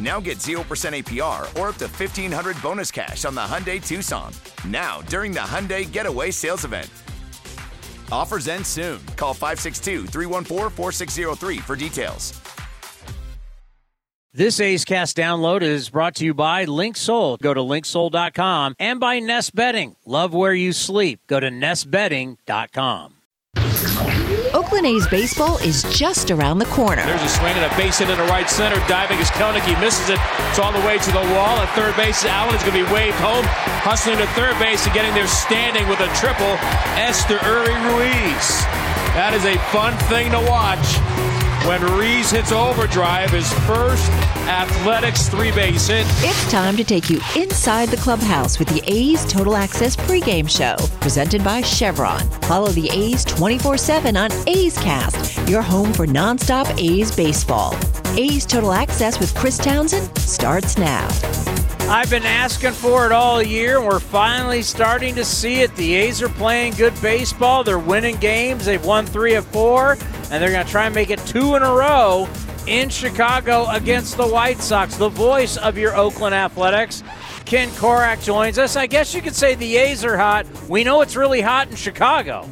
Now get 0% APR or up to 1500 bonus cash on the Hyundai Tucson. Now, during the Hyundai Getaway Sales Event. Offers end soon. Call 562 314 4603 for details. This A's Cast download is brought to you by Linksoul. Go to linksoul.com and by Nest Bedding. Love where you sleep. Go to nestbedding.com. Oakland A's baseball is just around the corner. There's a swing and a base hit into right center. Diving is. He misses it. It's all the way to the wall. At third base, Allen is going to be waved home. Hustling to third base and getting there standing with a triple. Esteury Ruiz. That is a fun thing to watch when Reese hits overdrive, his first athletics three base hit. It's time to take you inside the clubhouse with the A's Total Access pregame show, presented by Chevron. Follow the A's 24 7 on A's Cast, your home for nonstop A's baseball. A's Total Access with Chris Townsend starts now. I've been asking for it all year, and we're finally starting to see it. The A's are playing good baseball. They're winning games. They've won three of four, and they're going to try and make it two in a row in Chicago against the White Sox. The voice of your Oakland Athletics, Ken Korach, joins us. I guess you could say the A's are hot. We know it's really hot in Chicago.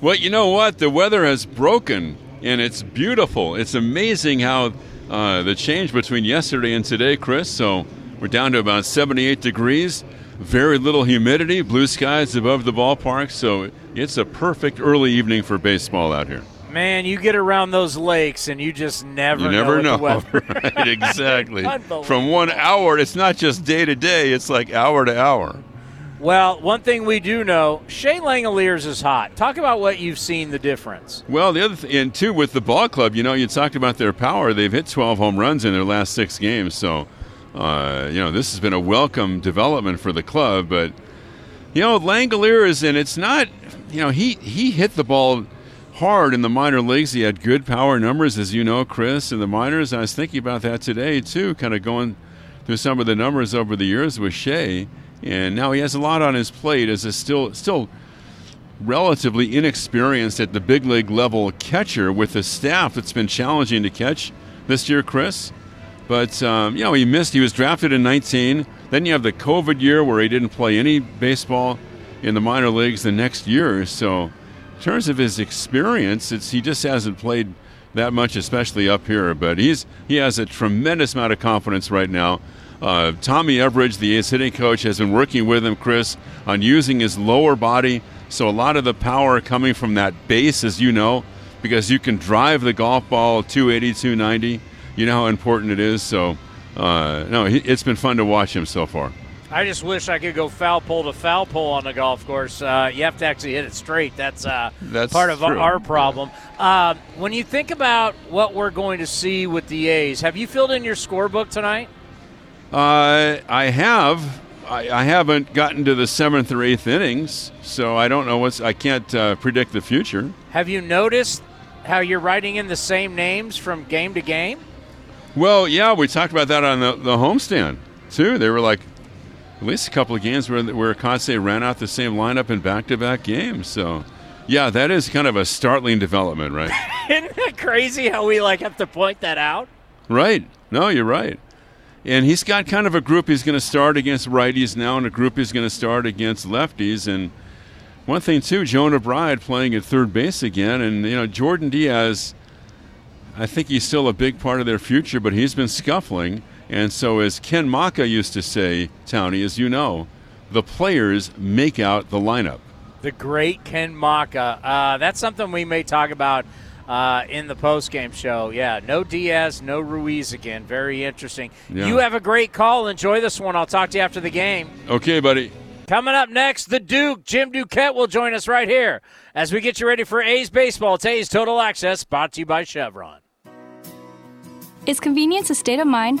Well, you know what? The weather has broken, and it's beautiful. It's amazing how uh, the change between yesterday and today, Chris. So we're down to about 78 degrees, very little humidity, blue skies above the ballpark. So it's a perfect early evening for baseball out here. Man, you get around those lakes and you just never you never know. know. right, exactly. From one hour, it's not just day to day, it's like hour to hour. Well, one thing we do know, Shea Langeliers is hot. Talk about what you've seen the difference. Well, the other thing, and too, with the ball club, you know, you talked about their power. They've hit 12 home runs in their last six games. So, uh, you know, this has been a welcome development for the club. But, you know, Langeliers, and it's not, you know, he, he hit the ball hard in the minor leagues. He had good power numbers, as you know, Chris, in the minors. I was thinking about that today, too, kind of going through some of the numbers over the years with Shea. And now he has a lot on his plate as a still still relatively inexperienced at the big league level catcher with a staff that's been challenging to catch this year, Chris. But um, you know he missed. He was drafted in 19. Then you have the COVID year where he didn't play any baseball in the minor leagues the next year. So in terms of his experience, it's he just hasn't played that much, especially up here. But he's he has a tremendous amount of confidence right now. Uh, Tommy Everidge, the A's hitting coach, has been working with him, Chris, on using his lower body. So a lot of the power coming from that base, as you know, because you can drive the golf ball 280, 290. You know how important it is. So, uh, no, he, it's been fun to watch him so far. I just wish I could go foul pole to foul pole on the golf course. Uh, you have to actually hit it straight. That's, uh, That's part of true. our problem. Uh, when you think about what we're going to see with the A's, have you filled in your scorebook tonight? Uh, I have. I, I haven't gotten to the seventh or eighth innings, so I don't know what's. I can't uh, predict the future. Have you noticed how you're writing in the same names from game to game? Well, yeah, we talked about that on the, the homestand too. They were like at least a couple of games where where Kotsay ran out the same lineup in back to back games. So, yeah, that is kind of a startling development, right? Isn't that crazy how we like have to point that out? right. No, you're right. And he's got kind of a group he's going to start against righties now, and a group he's going to start against lefties. And one thing too, Jonah Bride playing at third base again, and you know Jordan Diaz. I think he's still a big part of their future, but he's been scuffling. And so, as Ken Macha used to say, Townie, as you know, the players make out the lineup. The great Ken Macha. Uh, that's something we may talk about uh, in the post-game show. Yeah, no Diaz, no Ruiz again. Very interesting. Yeah. You have a great call. Enjoy this one. I'll talk to you after the game. Okay, buddy. Coming up next, the Duke, Jim Duquette, will join us right here as we get you ready for A's baseball. Today's Total Access, brought to you by Chevron. Is convenience a state of mind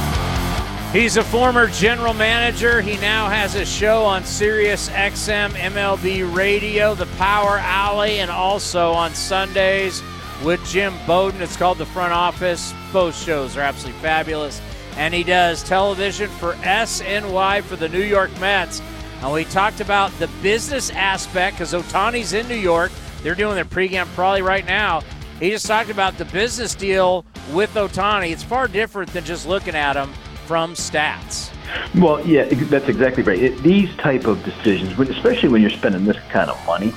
He's a former general manager. He now has a show on Sirius XM MLB Radio, The Power Alley, and also on Sundays with Jim Bowden. It's called The Front Office. Both shows are absolutely fabulous. And he does television for SNY for the New York Mets. And we talked about the business aspect because Ohtani's in New York. They're doing their pregame probably right now. He just talked about the business deal with Ohtani. It's far different than just looking at him from stats. Well, yeah, that's exactly right. It, these type of decisions, especially when you're spending this kind of money,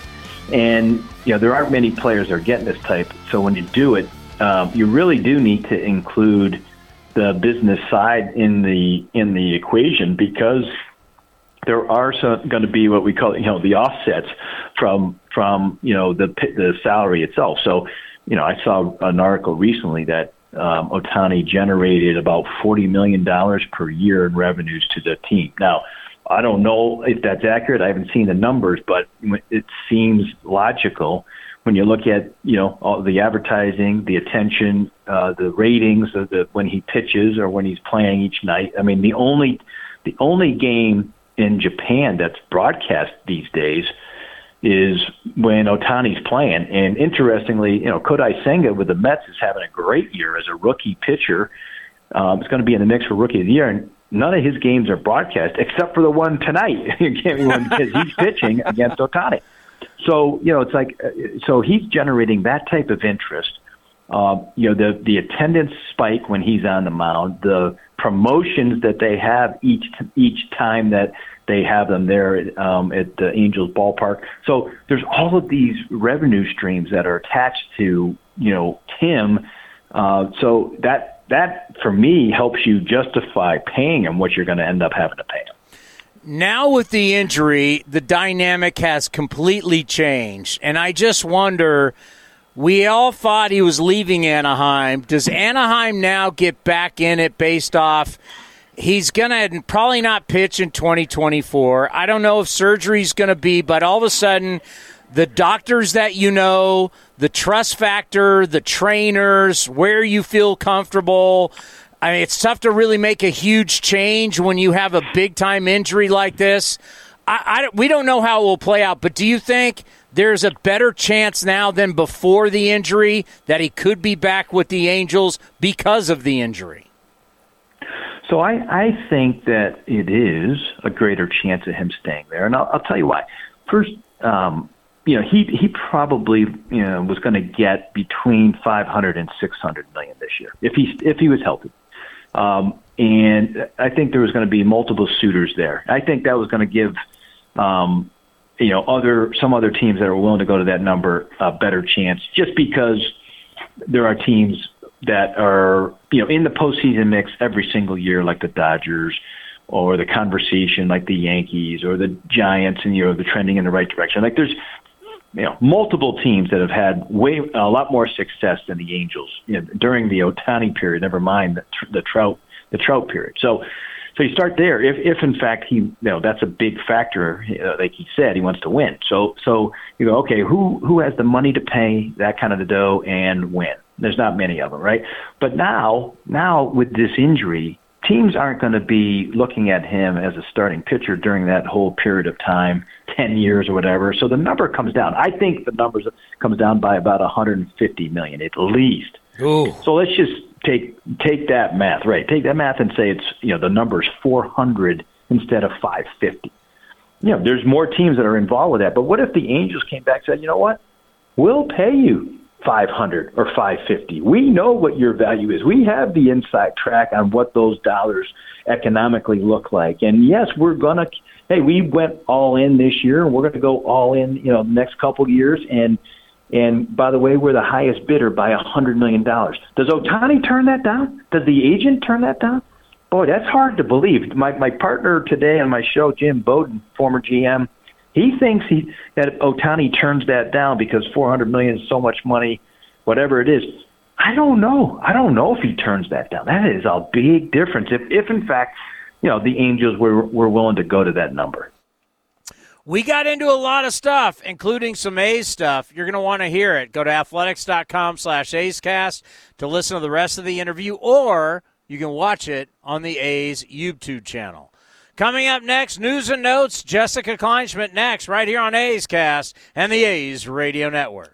and you know there aren't many players that are getting this type. So when you do it, um, you really do need to include the business side in the in the equation because there are going to be what we call you know the offsets from from you know the the salary itself. So you know I saw an article recently that um, Ohtani generated about $40 million per year in revenues to the team. Now, I don't know if that's accurate. I haven't seen the numbers, but it seems logical when you look at you know all the advertising, the attention, uh, the ratings of the when he pitches or when he's playing each night. I mean, the only the only game in Japan that's broadcast these days is when Ohtani's playing. And interestingly, you know, Kodai Senga with the Mets is having a great year as a rookie pitcher. Um, it's going to be in the mix for Rookie of the Year, and none of his games are broadcast except for the one tonight because he's pitching against Ohtani. So you know, it's like uh, so he's generating that type of interest. Uh, you know, the the attendance spike when he's on the mound, the promotions that they have each each time that they have them there um, at the Angels ballpark. So there's all of these revenue streams that are attached to you know Tim. Uh, so that that for me helps you justify paying him what you're going to end up having to pay him. Now with the injury, the dynamic has completely changed, and I just wonder. We all thought he was leaving Anaheim. Does Anaheim now get back in it based off He's going to probably not pitch in 2024. I don't know if surgery's going to be, but all of a sudden, the doctors that you know, the trust factor, the trainers, where you feel comfortable. I mean, it's tough to really make a huge change when you have a big time injury like this. I, I, we don't know how it will play out, but do you think there's a better chance now than before the injury that he could be back with the Angels because of the injury? So I, I think that it is a greater chance of him staying there, and I'll, I'll tell you why. First, um, you know, he he probably you know was going to get between 500 and 600 million this year if he if he was healthy. Um, and I think there was going to be multiple suitors there. I think that was going to give, um, you know, other some other teams that are willing to go to that number a better chance, just because there are teams that are you know in the postseason mix every single year, like the Dodgers, or the conversation like the Yankees or the Giants, and you know the trending in the right direction. Like there's you know multiple teams that have had way a lot more success than the Angels you know, during the Ohtani period. Never mind the, the Trout the Trout period. So so you start there. If, if in fact he, you know, that's a big factor. Uh, like he said, he wants to win. So, so you go, okay, who who has the money to pay that kind of the dough and win? There's not many of them, right? But now, now with this injury, teams aren't going to be looking at him as a starting pitcher during that whole period of time, 10 years or whatever. So the number comes down. I think the numbers comes down by about 150 million at least. Ooh. So let's just take take that math, right? Take that math and say it's you know the number's 400 instead of 550. You know, there's more teams that are involved with that. But what if the Angels came back and said, you know what, we'll pay you 500 or 550. We know what your value is. We have the inside track on what those dollars economically look like. And yes, we're gonna. Hey, we went all in this year, and we're going to go all in. You know, next couple years, and and by the way, we're the highest bidder by a hundred million dollars. Does Ohtani turn that down? Does the agent turn that down? Boy, that's hard to believe. My my partner today on my show, Jim Bowden, former GM, he thinks he that Ohtani turns that down because four hundred million is so much money, whatever it is. I don't know. I don't know if he turns that down. That is a big difference. If if in fact, you know, the Angels were were willing to go to that number. We got into a lot of stuff, including some A's stuff. You're going to want to hear it. Go to athletics.com slash to listen to the rest of the interview, or you can watch it on the A's YouTube channel. Coming up next, news and notes. Jessica Kleinschmidt next, right here on A's Cast and the A's Radio Network.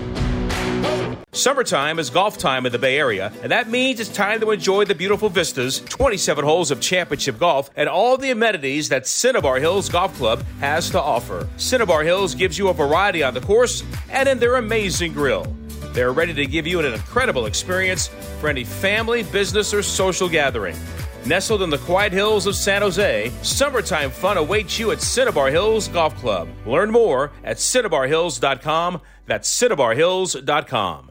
Summertime is golf time in the Bay Area, and that means it's time to enjoy the beautiful vistas, 27 holes of championship golf, and all the amenities that Cinnabar Hills Golf Club has to offer. Cinnabar Hills gives you a variety on the course and in their amazing grill. They're ready to give you an incredible experience for any family, business, or social gathering. Nestled in the quiet hills of San Jose, summertime fun awaits you at Cinnabar Hills Golf Club. Learn more at cinnabarhills.com. That's cinnabarhills.com.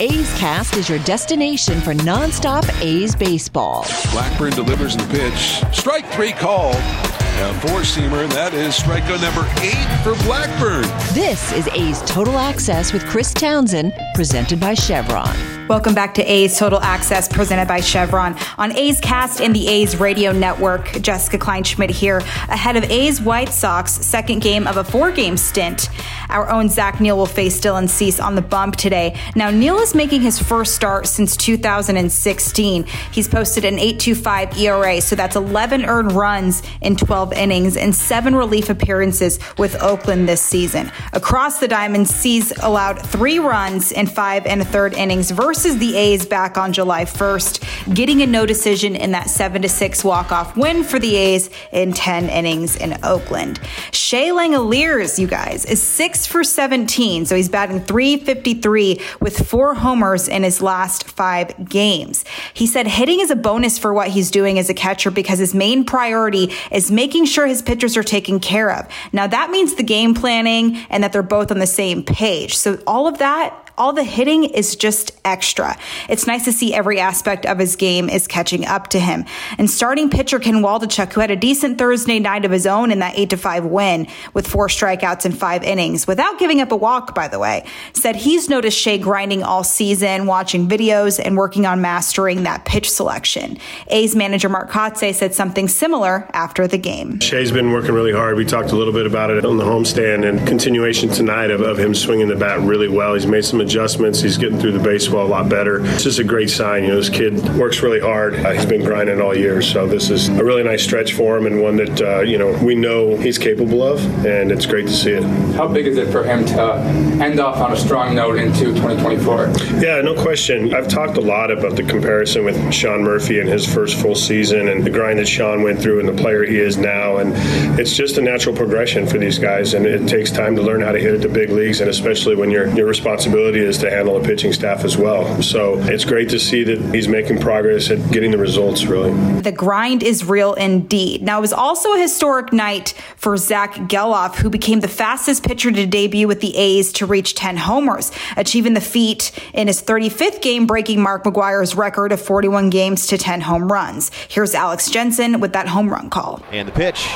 A's Cast is your destination for nonstop A's baseball. Blackburn delivers the pitch. Strike three called. A four seamer, that is strikeout number eight for Blackburn. This is A's Total Access with Chris Townsend, presented by Chevron. Welcome back to A's Total Access presented by Chevron. On A's Cast and the A's Radio Network, Jessica Kleinschmidt here, ahead of A's White Sox second game of a four game stint. Our own Zach Neal will face Dylan Cease on the bump today. Now, Neal is making his first start since 2016. He's posted an 8.25 ERA, so that's 11 earned runs in 12 innings and seven relief appearances with Oakland this season. Across the diamond, Cease allowed three runs in five and a third innings versus versus the A's back on July 1st, getting a no decision in that 7 6 walk-off win for the A's in 10 innings in Oakland. Shea Langeliers, you guys, is 6 for 17, so he's batting 353 with four homers in his last five games. He said hitting is a bonus for what he's doing as a catcher because his main priority is making sure his pitchers are taken care of. Now that means the game planning and that they're both on the same page. So all of that all the hitting is just extra. It's nice to see every aspect of his game is catching up to him. And starting pitcher Ken Waldichuk, who had a decent Thursday night of his own in that 8 to 5 win with four strikeouts and five innings, without giving up a walk, by the way, said he's noticed Shea grinding all season, watching videos, and working on mastering that pitch selection. A's manager Mark Kotsay said something similar after the game. Shea's been working really hard. We talked a little bit about it on the homestand and continuation tonight of, of him swinging the bat really well. He's made some adjustments. He's getting through the baseball a lot better. It's just a great sign. You know, this kid works really hard. Uh, he's been grinding all year, so this is a really nice stretch for him and one that uh, you know we know he's capable of, and it's great to see it. How big is it for him to end off on a strong note into 2024? Yeah, no question. I've talked a lot about the comparison with Sean Murphy and his first full season and the grind that Sean went through and the player he is now, and it's just a natural progression for these guys, and it takes time to learn how to hit at the big leagues, and especially when your your responsibility is to handle a pitching staff as well. So it's great to see that he's making progress at getting the results. Really, the grind is real indeed. Now it was also a historic night for Zach Gelof, who became the fastest pitcher to debut with the A's to reach 10 homers, achieving the feat in his 35th game, breaking Mark McGwire's record of 41 games to 10 home runs. Here's Alex Jensen with that home run call. And the pitch.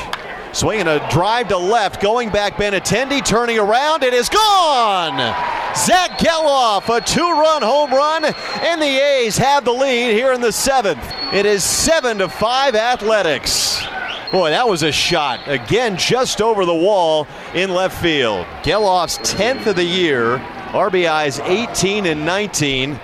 Swinging a drive to left, going back Benintendi, turning around, it is gone! Zach Gelof, a two-run home run, and the A's have the lead here in the seventh. It is seven to five Athletics. Boy, that was a shot. Again, just over the wall in left field. Gelof's 10th of the year, RBIs 18 and 19.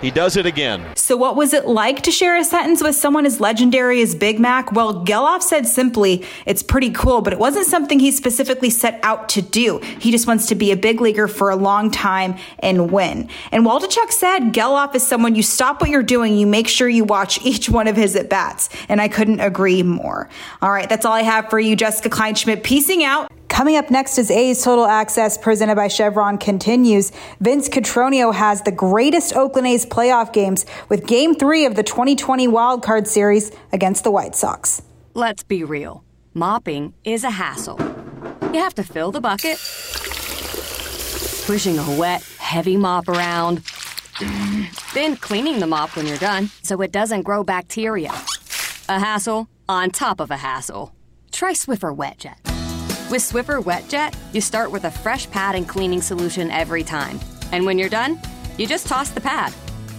He does it again. So, what was it like to share a sentence with someone as legendary as Big Mac? Well, Gelof said simply, it's pretty cool, but it wasn't something he specifically set out to do. He just wants to be a big leaguer for a long time and win. And Waldichuk said, Gelof is someone you stop what you're doing, you make sure you watch each one of his at bats. And I couldn't agree more. All right, that's all I have for you, Jessica Kleinschmidt. Piecing out. Coming up next is A's Total Access presented by Chevron continues. Vince Cotroneo has the greatest Oakland A's playoff games with game three of the 2020 wildcard series against the White Sox. Let's be real. Mopping is a hassle. You have to fill the bucket, pushing a wet, heavy mop around, then cleaning the mop when you're done so it doesn't grow bacteria. A hassle on top of a hassle. Try Swiffer WetJet. With Swiffer WetJet, you start with a fresh pad and cleaning solution every time. And when you're done, you just toss the pad.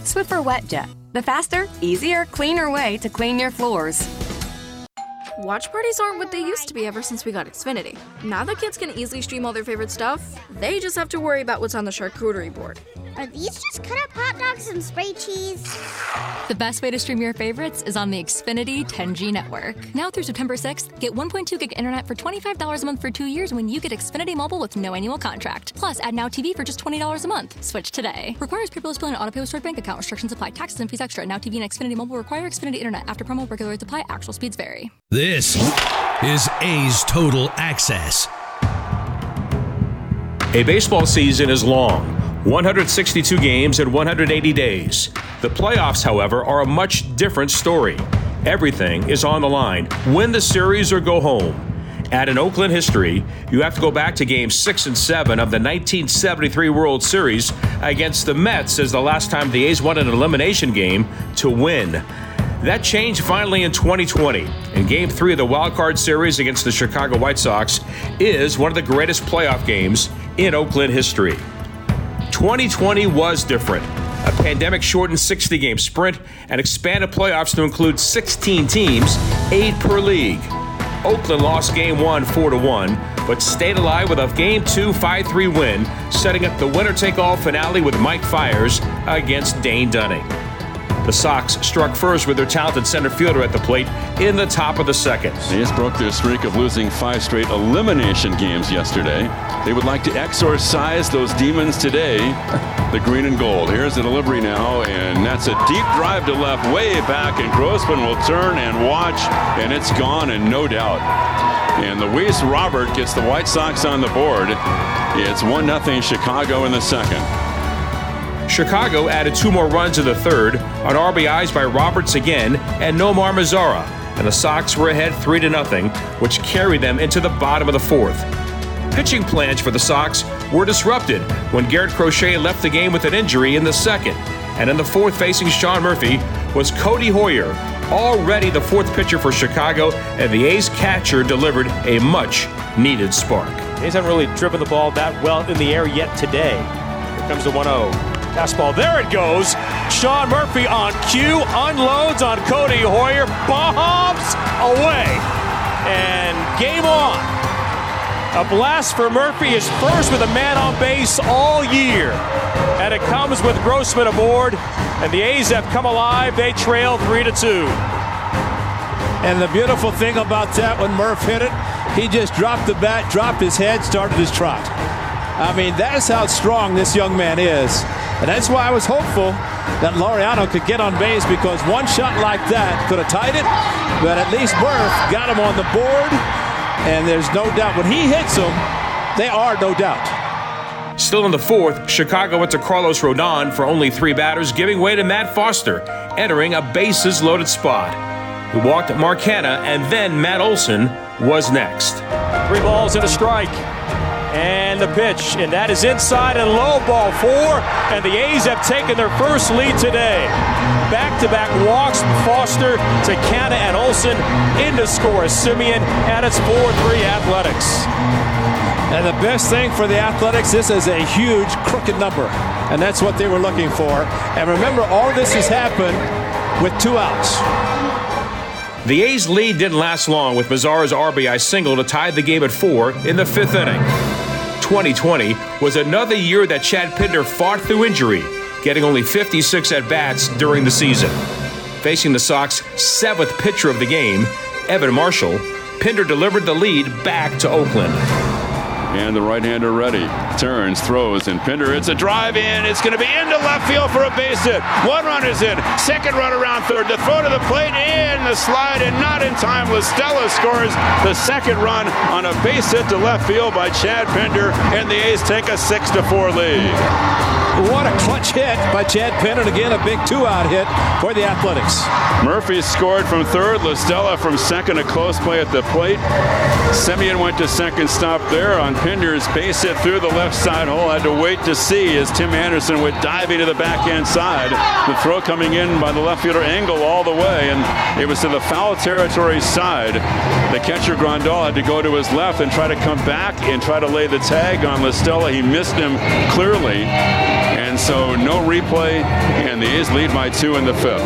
Swiffer WetJet, the faster, easier, cleaner way to clean your floors. Watch parties aren't what they used to be ever since we got Xfinity. Now that kids can easily stream all their favorite stuff, they just have to worry about what's on the charcuterie board. Are these just cut up hot dogs and spray cheese? The best way to stream your favorites is on the Xfinity 10G network. Now through September 6th, get 1.2 gig internet for $25 a month for two years when you get Xfinity Mobile with no annual contract. Plus, add Now TV for just $20 a month. Switch today. Requires paperless bill and auto pay with stored bank account. Restrictions apply. Taxes and fees extra. Now TV and Xfinity Mobile require Xfinity internet. After promo, regular rates apply. Actual speeds vary. This is A's Total Access. A baseball season is long 162 games in 180 days. The playoffs, however, are a much different story. Everything is on the line win the series or go home. At an Oakland history, you have to go back to games 6 and 7 of the 1973 World Series against the Mets as the last time the A's won an elimination game to win. That changed finally in 2020. And game three of the wild card series against the Chicago White Sox is one of the greatest playoff games in Oakland history. 2020 was different. A pandemic shortened 60 game sprint and expanded playoffs to include 16 teams, 8 per league. Oakland lost game 1 4 1, but stayed alive with a game 2 5 3 win, setting up the winner take all finale with Mike Fiers against Dane Dunning. The Sox struck first with their talented center fielder at the plate in the top of the second. They just broke their streak of losing five straight elimination games yesterday. They would like to exorcise those demons today. The green and gold. Here's the delivery now, and that's a deep drive to left, way back, and Grossman will turn and watch, and it's gone, and no doubt. And Luis Robert gets the White Sox on the board. It's 1 0 Chicago in the second. Chicago added two more runs in the third on RBIs by Roberts again and Nomar Mazara, and the Sox were ahead 3 0, which carried them into the bottom of the fourth. pitching plans for the Sox were disrupted when Garrett Crochet left the game with an injury in the second. And in the fourth, facing Sean Murphy, was Codi Heuer, already the fourth pitcher for Chicago, and the A's catcher delivered a much needed spark. A's haven't really driven the ball that well in the air yet today. Here comes the 1 0. Fastball, there it goes. Sean Murphy on cue, unloads on Codi Heuer, bombs away, and game on. A blast for Murphy is first with a man on base all year. And it comes with Grossman aboard, and the A's have come alive. They trail 3 to 2. And the beautiful thing about that, when Murph hit it, he just dropped the bat, dropped his head, started his trot. I mean, that's how strong this young man is. And that's why I was hopeful that Laureano could get on base because one shot like that could have tied it, but at least Murph got him on the board, and there's no doubt when he hits them, they are no doubt. Still in the fourth, Chicago went to Carlos Rodon for only three batters, giving way to Matt Foster, entering a bases loaded spot. He walked Mark Canha, and then Matt Olson was next. Three balls and a strike. And the pitch, and that is inside and low ball four. And the A's have taken their first lead today. Back to back walks, Foster to Canha and Olson in to score Semien, and it's 4 3 Athletics. And the best thing for the Athletics, this is a huge crooked number. And that's what they were looking for. And remember, all this has happened with two outs. The A's lead didn't last long with Mazara's RBI single to tie the game at four in the fifth inning. 2020 was another year that Chad Pinder fought through injury, getting only 56 at bats during the season. Facing the Sox' seventh pitcher of the game, Evan Marshall, Pinder delivered the lead back to Oakland. And the right-hander ready. Turns, throws, and Pinder. It's a drive in. It's going to be into left field for a base hit. One run is in. Second run around third. The throw to the plate and the slide, and not in time. La Stella scores the second run on a base hit to left field by Chad Pinder, and the A's take a six to four lead. What a clutch hit by Chad Pinder. Again, a big two-out hit for the Athletics. Murphy scored from third. La Stella from second. A close play at the plate. Semien went to second stop there on Pinder's base hit through the left side hole. Had to wait to see as Tim Anderson went diving to the backhand side. The throw coming in by the left fielder angle all the way, and it was to the foul territory side. The catcher Grandal had to go to his left and try to come back and try to lay the tag on La Stella. He missed him clearly. And so no replay, and the A's lead by two in the fifth.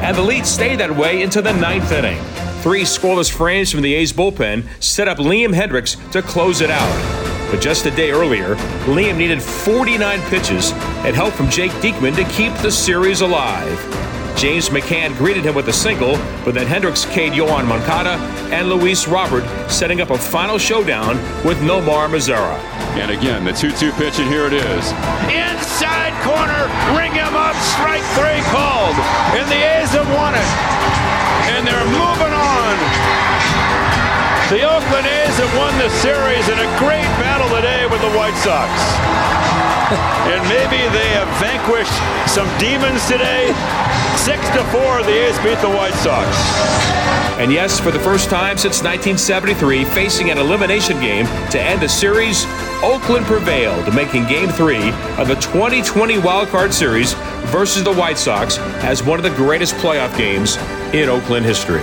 And the lead stayed that way into the ninth inning. Three scoreless frames from the A's bullpen set up Liam Hendriks to close it out. But just a day earlier, Liam needed 49 pitches and help from Jake Diekman to keep the series alive. James McCann greeted him with a single, but then Hendriks K'd Yoan Moncada and Luis Robert setting up a final showdown with Nomar Mazara. And again, the 2 2 pitch, and here it is. Inside corner, ring him up, strike three called. And the A's have won it. And they're moving on. The Oakland A's have won the series in a great battle today with the White Sox. And maybe they have vanquished some demons today. Six to four, the A's beat the White Sox. And yes, for the first time since 1973, facing an elimination game to end the series, Oakland prevailed, making Game 3 of the 2020 Wildcard Series versus the White Sox as one of the greatest playoff games in Oakland history.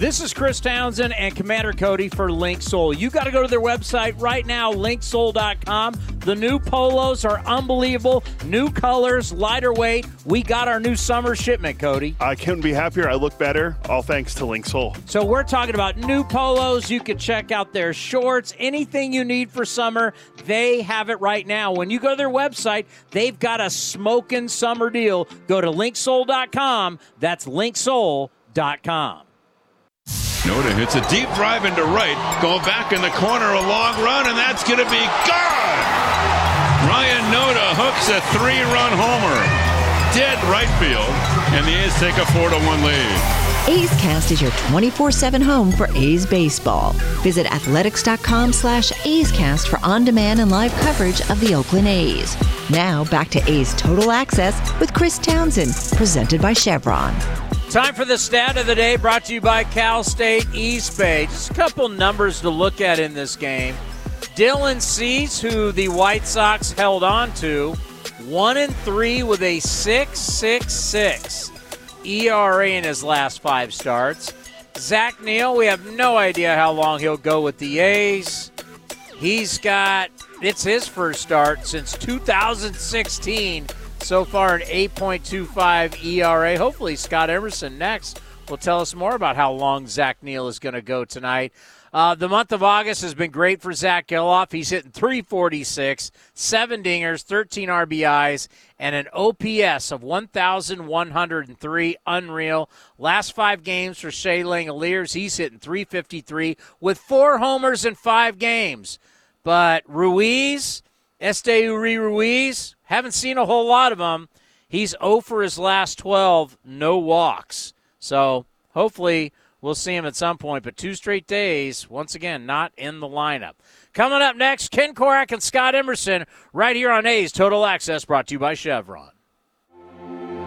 This is Chris Townsend and Commander Cody for Link Soul. You got to go to their website right now, linksoul.com. The new polos are unbelievable. New colors, lighter weight. We got our new summer shipment, Cody. I couldn't be happier. I look better, all thanks to Link Soul. So we're talking about new polos. You can check out their shorts, anything you need for summer. They have it right now. When you go to their website, they've got a smoking summer deal. Go to linksoul.com. That's linksoul.com. Noda hits a deep drive into right. Going back in the corner, a long run, and that's going to be gone. Ryan Noda hooks a three-run homer. Dead right field, and the A's take a four-to-one lead. A's Cast is your 24-7 home for A's baseball. Visit athletics.com slash A's Cast for on-demand and live coverage of the Oakland A's. Now back to A's Total Access with Chris Townsend, presented by Chevron. Time for the stat of the day brought to you by Cal State East Bay. Just a couple numbers to look at in this game. Dylan Cease, who the White Sox held on to, 1 and 3 with a 6.66 ERA in his last five starts. Zach Neal, we have no idea how long he'll go with the A's. He's got, it's his first start since 2016 so far, an 8.25 ERA. Hopefully, Scott Emerson next will tell us more about how long Zach Neal is going to go tonight. Uh, the month of August has been great for Zach Gelof. He's hitting 346, seven dingers, 13 RBIs, and an OPS of 1,103. Unreal. Last five games for Shea Langeliers, he's hitting 353 with four homers in five games. But Ruiz, Esteury Ruiz, haven't seen a whole lot of him. He's 0 for his last 12, no walks. So hopefully we'll see him at some point. But two straight days, once again, not in the lineup. Coming up next, Ken Korach and Scott Emerson right here on A's Total Access, brought to you by Chevron.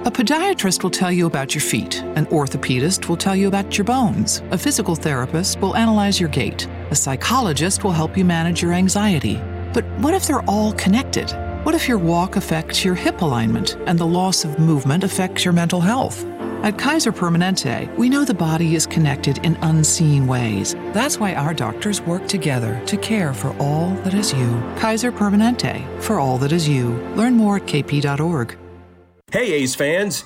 A podiatrist will tell you about your feet. An orthopedist will tell you about your bones. A physical therapist will analyze your gait. A psychologist will help you manage your anxiety. But what if they're all connected? What if your walk affects your hip alignment and the loss of movement affects your mental health? At Kaiser Permanente, we know the body is connected in unseen ways. That's why our doctors work together to care for all that is you. Kaiser Permanente, for all that is you. Learn more at kp.org. Hey, A's fans.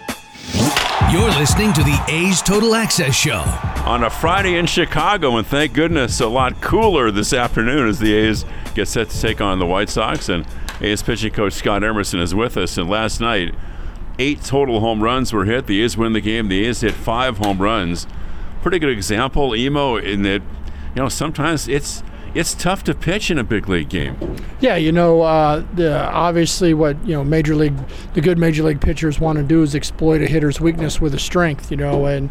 You're listening to the A's Total Access Show. On a Friday in Chicago, and thank goodness a lot cooler this afternoon as the A's get set to take on the White Sox. And A's pitching coach Scott Emerson is with us. And last night, eight total home runs were hit. The A's win the game. The A's hit five home runs. Pretty good example, Emo, in that, you know, sometimes it's it's tough to pitch in a big league game. Yeah, you know, uh, the, obviously, what you know, major league, the good major league pitchers want to do is exploit a hitter's weakness with a strength. You know, and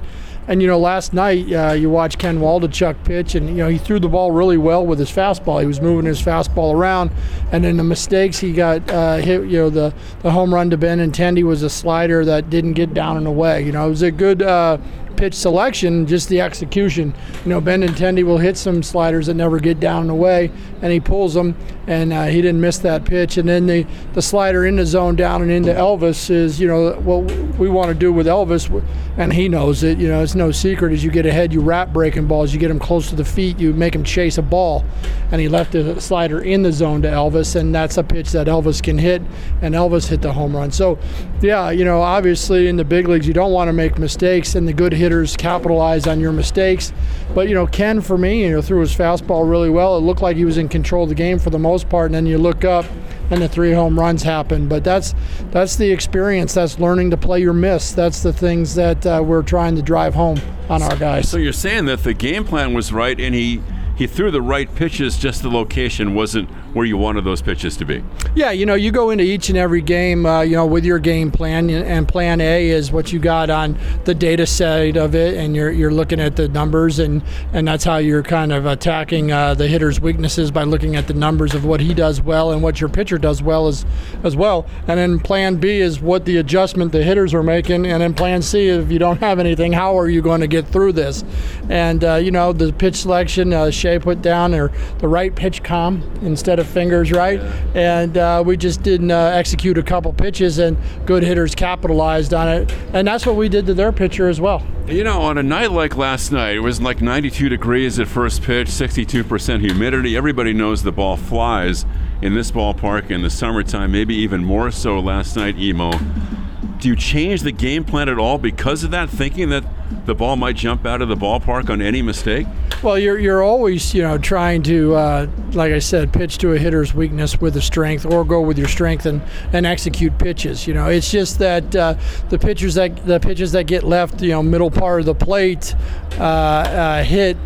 and you know, last night uh, you watch Ken Waldichuk pitch, and you know he threw the ball really well with his fastball. He was moving his fastball around, and then the mistakes he got uh, hit. You know, the the home run to Benintendi was a slider that didn't get down and away. You know, it was a good uh, pitch selection, just the execution. You know, Benintendi will hit some sliders that never get down and away, and he pulls them, and uh, he didn't miss that pitch. And then the, the slider in the zone down and into Elvis is, you know, what we want to do with Elvis, and he knows it. You know, it's no secret. As you get ahead, you wrap breaking balls, you get him close to the feet, you make him chase a ball, and he left the slider in the zone to Elvis, and that's a pitch that Elvis can hit, and Elvis hit the home run. So, yeah, you know, obviously in the big leagues, you don't want to make mistakes, and the good hitter hitters capitalize on your mistakes. But you know, Ken for me, you know, threw his fastball really well. It looked like he was in control of the game for the most part. And then you look up, and the three home runs happen. But that's that's the experience. That's learning to play your miss. That's the things that uh, we're trying to drive home on our guys. So you're saying that the game plan was right, and he he threw the right pitches. Just the location wasn't where you wanted those pitches to be. Yeah, you know, you go into each and every game, uh, you know, with your game plan, and plan A is what you got on the data side of it, and you're you're looking at the numbers, and and that's how you're kind of attacking uh, the hitter's weaknesses by looking at the numbers of what he does well and what your pitcher does well as as well. And then plan B is what the adjustment the hitters are making, and then plan C, if you don't have anything, how are you going to get through this? And uh, you know, the pitch selection, uh, Shea put down or the right pitch com instead of fingers, right? Yeah. And uh, we just didn't uh, execute a couple pitches, and good hitters capitalized on it, and that's what we did to their pitcher as well. You know, on a night like last night, it was like 92 degrees at first pitch, 62% humidity. Everybody knows the ball flies in this ballpark in the summertime, maybe even more so last night, Emo. Do you change the game plan at all because of that, thinking that the ball might jump out of the ballpark on any mistake? Well, you're you're always you know trying to, uh, like I said, pitch to a hitter's weakness with a strength, or go with your strength and, and execute pitches. You know, it's just that uh, the pitchers that the pitches that get left, you know, middle part of the plate, uh, uh hit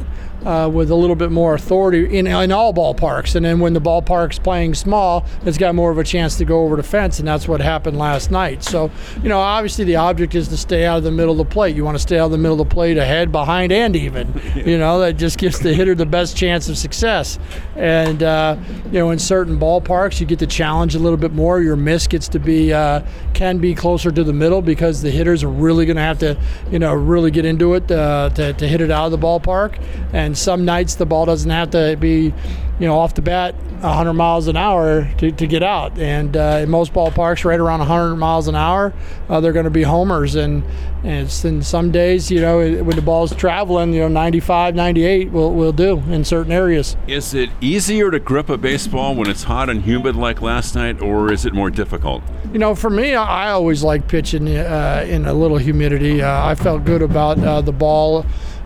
uh, with a little bit more authority in, in all ballparks. And then when the ballpark's playing small, it's got more of a chance to go over the fence, and that's what happened last night. So, you know, obviously the object is to stay out of the middle of the plate. You want to stay out of the middle of the plate, ahead, behind, and even. You know, that just gives the hitter the best chance of success. And, uh, you know, in certain ballparks, you get the challenge a little bit more. Your miss gets to be, uh, can be closer to the middle because the hitters are really going to have to, you know, really get into it uh, to, to hit it out of the ballpark. And some nights the ball doesn't have to be, you know, off the bat 100 miles an hour to, to get out. And uh, in most ballparks, right around 100 miles an hour, uh, they're going to be homers. And and in some days, you know, when the ball's traveling, you know, 95, 98 will will do in certain areas. Is it easier to grip a baseball when it's hot and humid like last night, or is it more difficult? You know, for me, I always like pitching uh, in a little humidity. Uh, I felt good about uh, the ball.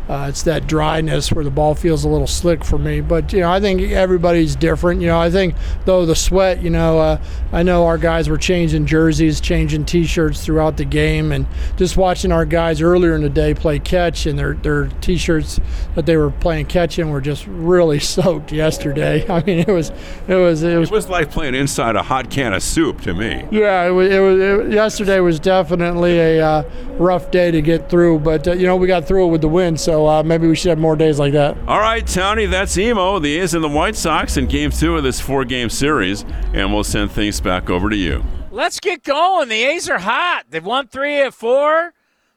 Uh, it's that dryness where the ball feels a little slick for me. But you know, I think everybody's different. You know, I think though the sweat. You know, uh, I know our guys were changing jerseys, changing T-shirts throughout the game, and just watching our guys earlier in the day play catch, and their their T-shirts that they were playing catch in were just really soaked yesterday. I mean, it was it was it was, it was like playing inside a hot can of soup to me. Yeah, it was. It was it, yesterday was definitely a uh, rough day to get through, but uh, you know we got through it with the win. So so uh, maybe we should have more days like that. All right, Tony, that's Emo, the A's and the White Sox in game two of this four game series. And we'll send things back over to you. Let's get going. The A's are hot. They've won three at four.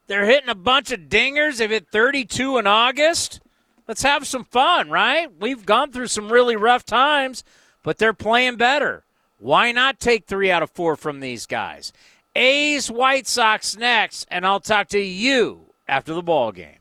They're hitting a bunch of dingers. They've hit 32 in August. Let's have some fun, right? We've gone through some really rough times, but they're playing better. Why not take three out of four from these guys? A's White Sox next, and I'll talk to you after the ball game.